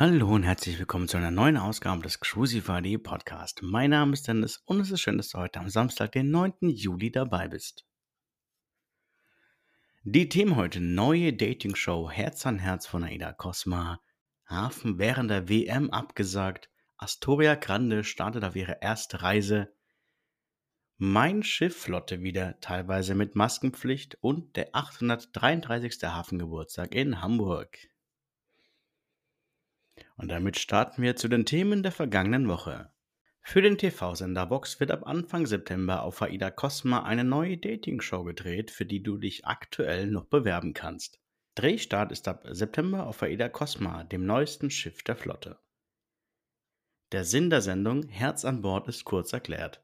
Hallo und herzlich willkommen zu einer neuen Ausgabe des Crucify.de Podcast. Mein Name ist Dennis und es ist schön, dass du heute am Samstag, den 9. Juli dabei bist. Die Themen heute: neue Dating-Show Herz an Herz von Aida Cosma, Hafen während der WM abgesagt, Astoria Grande startet auf ihre erste Reise, Mein Schiff Flotte wieder teilweise mit Maskenpflicht und der 833. Hafengeburtstag in Hamburg. Und damit starten wir zu den Themen der vergangenen Woche. Für den TV-Sender Vox wird ab Anfang September auf Aida Cosma eine neue Dating-Show gedreht, für die du dich aktuell noch bewerben kannst. Drehstart ist ab September auf Aida Cosma, dem neuesten Schiff der Flotte. Der Sinn der Sendung Herz an Bord ist kurz erklärt.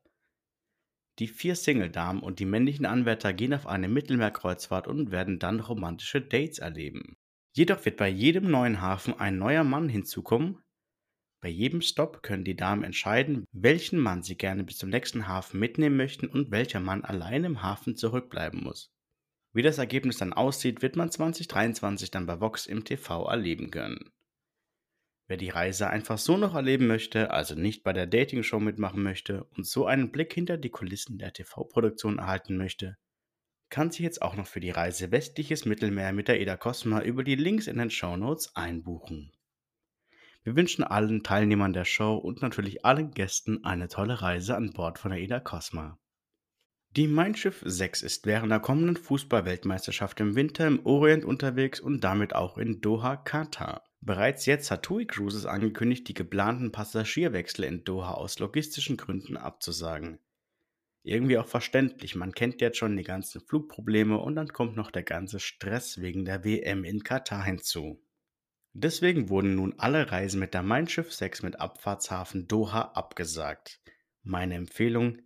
Die vier Single-Damen und die männlichen Anwärter gehen auf eine Mittelmeerkreuzfahrt und werden dann romantische Dates erleben. Jedoch wird bei jedem neuen Hafen ein neuer Mann hinzukommen. Bei jedem Stopp können die Damen entscheiden, welchen Mann sie gerne bis zum nächsten Hafen mitnehmen möchten und welcher Mann allein im Hafen zurückbleiben muss. Wie das Ergebnis dann aussieht, wird man 2023 dann bei Vox im TV erleben können. Wer die Reise einfach so noch erleben möchte, also nicht bei der Dating-Show mitmachen möchte und so einen Blick hinter die Kulissen der TV-Produktion erhalten möchte, kann sich jetzt auch noch für die Reise westliches Mittelmeer mit der Eda Cosma über die Links in den Show Notes einbuchen. Wir wünschen allen Teilnehmern der Show und natürlich allen Gästen eine tolle Reise an Bord von der Eda Cosma. Die Mein Schiff 6 ist während der kommenden Fußball-Weltmeisterschaft im Winter im Orient unterwegs und damit auch in Doha, Katar. Bereits jetzt hat TUI Cruises angekündigt, die geplanten Passagierwechsel in Doha aus logistischen Gründen abzusagen irgendwie auch verständlich. Man kennt jetzt schon die ganzen Flugprobleme und dann kommt noch der ganze Stress wegen der WM in Katar hinzu. Deswegen wurden nun alle Reisen mit der Mein Schiff 6 mit Abfahrtshafen Doha abgesagt. Meine Empfehlung,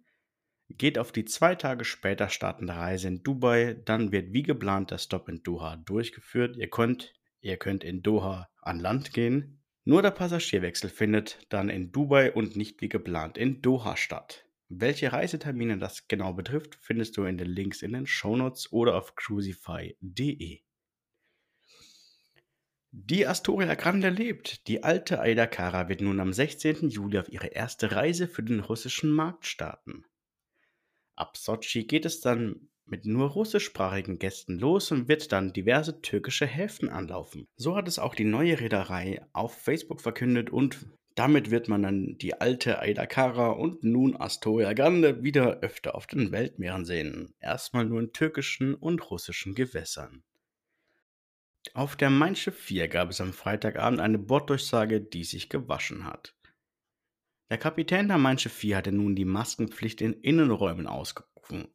geht auf die zwei Tage später startende Reise in Dubai, dann wird wie geplant der Stop in Doha durchgeführt. Ihr könnt, ihr könnt in Doha an Land gehen. Nur der Passagierwechsel findet dann in Dubai und nicht wie geplant in Doha statt. Welche Reisetermine das genau betrifft, findest du in den Links in den Shownotes oder auf crucify.de. Die Astoria Grande lebt. Die alte Aida Kara wird nun am 16. Juli auf ihre erste Reise für den russischen Markt starten. Ab Sochi geht es dann mit nur russischsprachigen Gästen los und wird dann diverse türkische Häfen anlaufen. So hat es auch die neue Reederei auf Facebook verkündet und damit wird man dann die alte Aida Kara und nun Astoria Grande wieder öfter auf den Weltmeeren sehen. Erstmal nur in türkischen und russischen Gewässern. Auf der Mein Schiff 4 gab es am Freitagabend eine Borddurchsage, die sich gewaschen hat. Der Kapitän der Mein Schiff 4 hatte nun die Maskenpflicht in Innenräumen ausgerufen.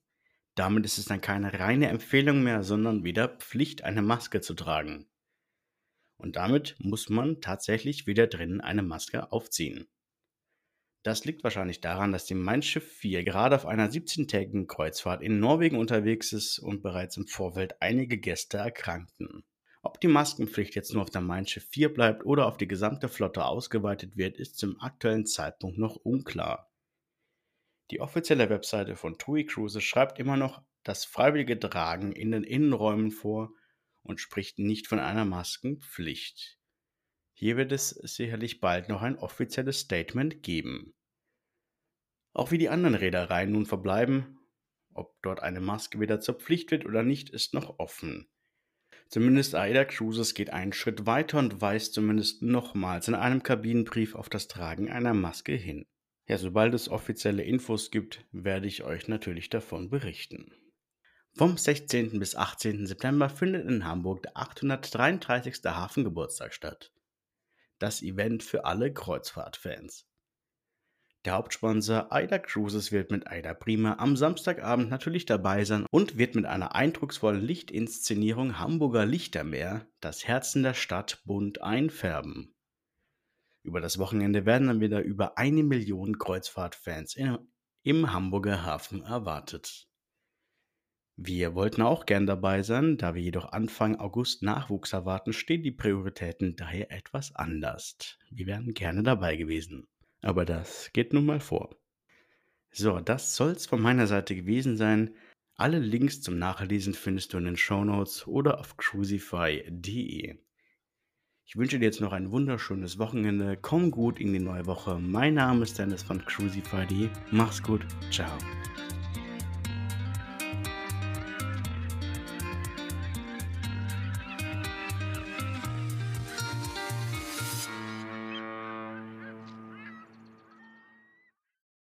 Damit ist es dann keine reine Empfehlung mehr, sondern wieder Pflicht, eine Maske zu tragen. Und damit muss man tatsächlich wieder drinnen eine Maske aufziehen. Das liegt wahrscheinlich daran, dass die Mein Schiff 4 gerade auf einer 17-tägigen Kreuzfahrt in Norwegen unterwegs ist und bereits im Vorfeld einige Gäste erkrankten. Ob die Maskenpflicht jetzt nur auf der Mein Schiff 4 bleibt oder auf die gesamte Flotte ausgeweitet wird, ist zum aktuellen Zeitpunkt noch unklar. Die offizielle Webseite von TUI Cruises schreibt immer noch das freiwillige Tragen in den Innenräumen vor und spricht nicht von einer Maskenpflicht. Hier wird es sicherlich bald noch ein offizielles Statement geben. Auch wie die anderen Reedereien nun verbleiben, ob dort eine Maske wieder zur Pflicht wird oder nicht, ist noch offen. Zumindest AIDA Cruises geht einen Schritt weiter und weist zumindest nochmals in einem Kabinenbrief auf das Tragen einer Maske hin. Ja, sobald es offizielle Infos gibt, werde ich euch natürlich davon berichten. Vom 16. bis 18. September findet in Hamburg der 833. Hafengeburtstag statt. Das Event für alle Kreuzfahrtfans. Der Hauptsponsor Aida Cruises wird mit Aida Prima am Samstagabend natürlich dabei sein und wird mit einer eindrucksvollen Lichtinszenierung Hamburger Lichtermeer das Herzen der Stadt bunt einfärben. Über das Wochenende werden dann wieder über eine Million Kreuzfahrtfans im Hamburger Hafen erwartet. Wir wollten auch gern dabei sein, da wir jedoch Anfang August Nachwuchs erwarten, stehen die Prioritäten daher etwas anders. Wir wären gerne dabei gewesen. Aber das geht nun mal vor. So, das soll's von meiner Seite gewesen sein. Alle Links zum Nachlesen findest du in den Show Notes oder auf crucify.de. Ich wünsche dir jetzt noch ein wunderschönes Wochenende. Komm gut in die neue Woche. Mein Name ist Dennis von Crucify.de. Mach's gut. Ciao.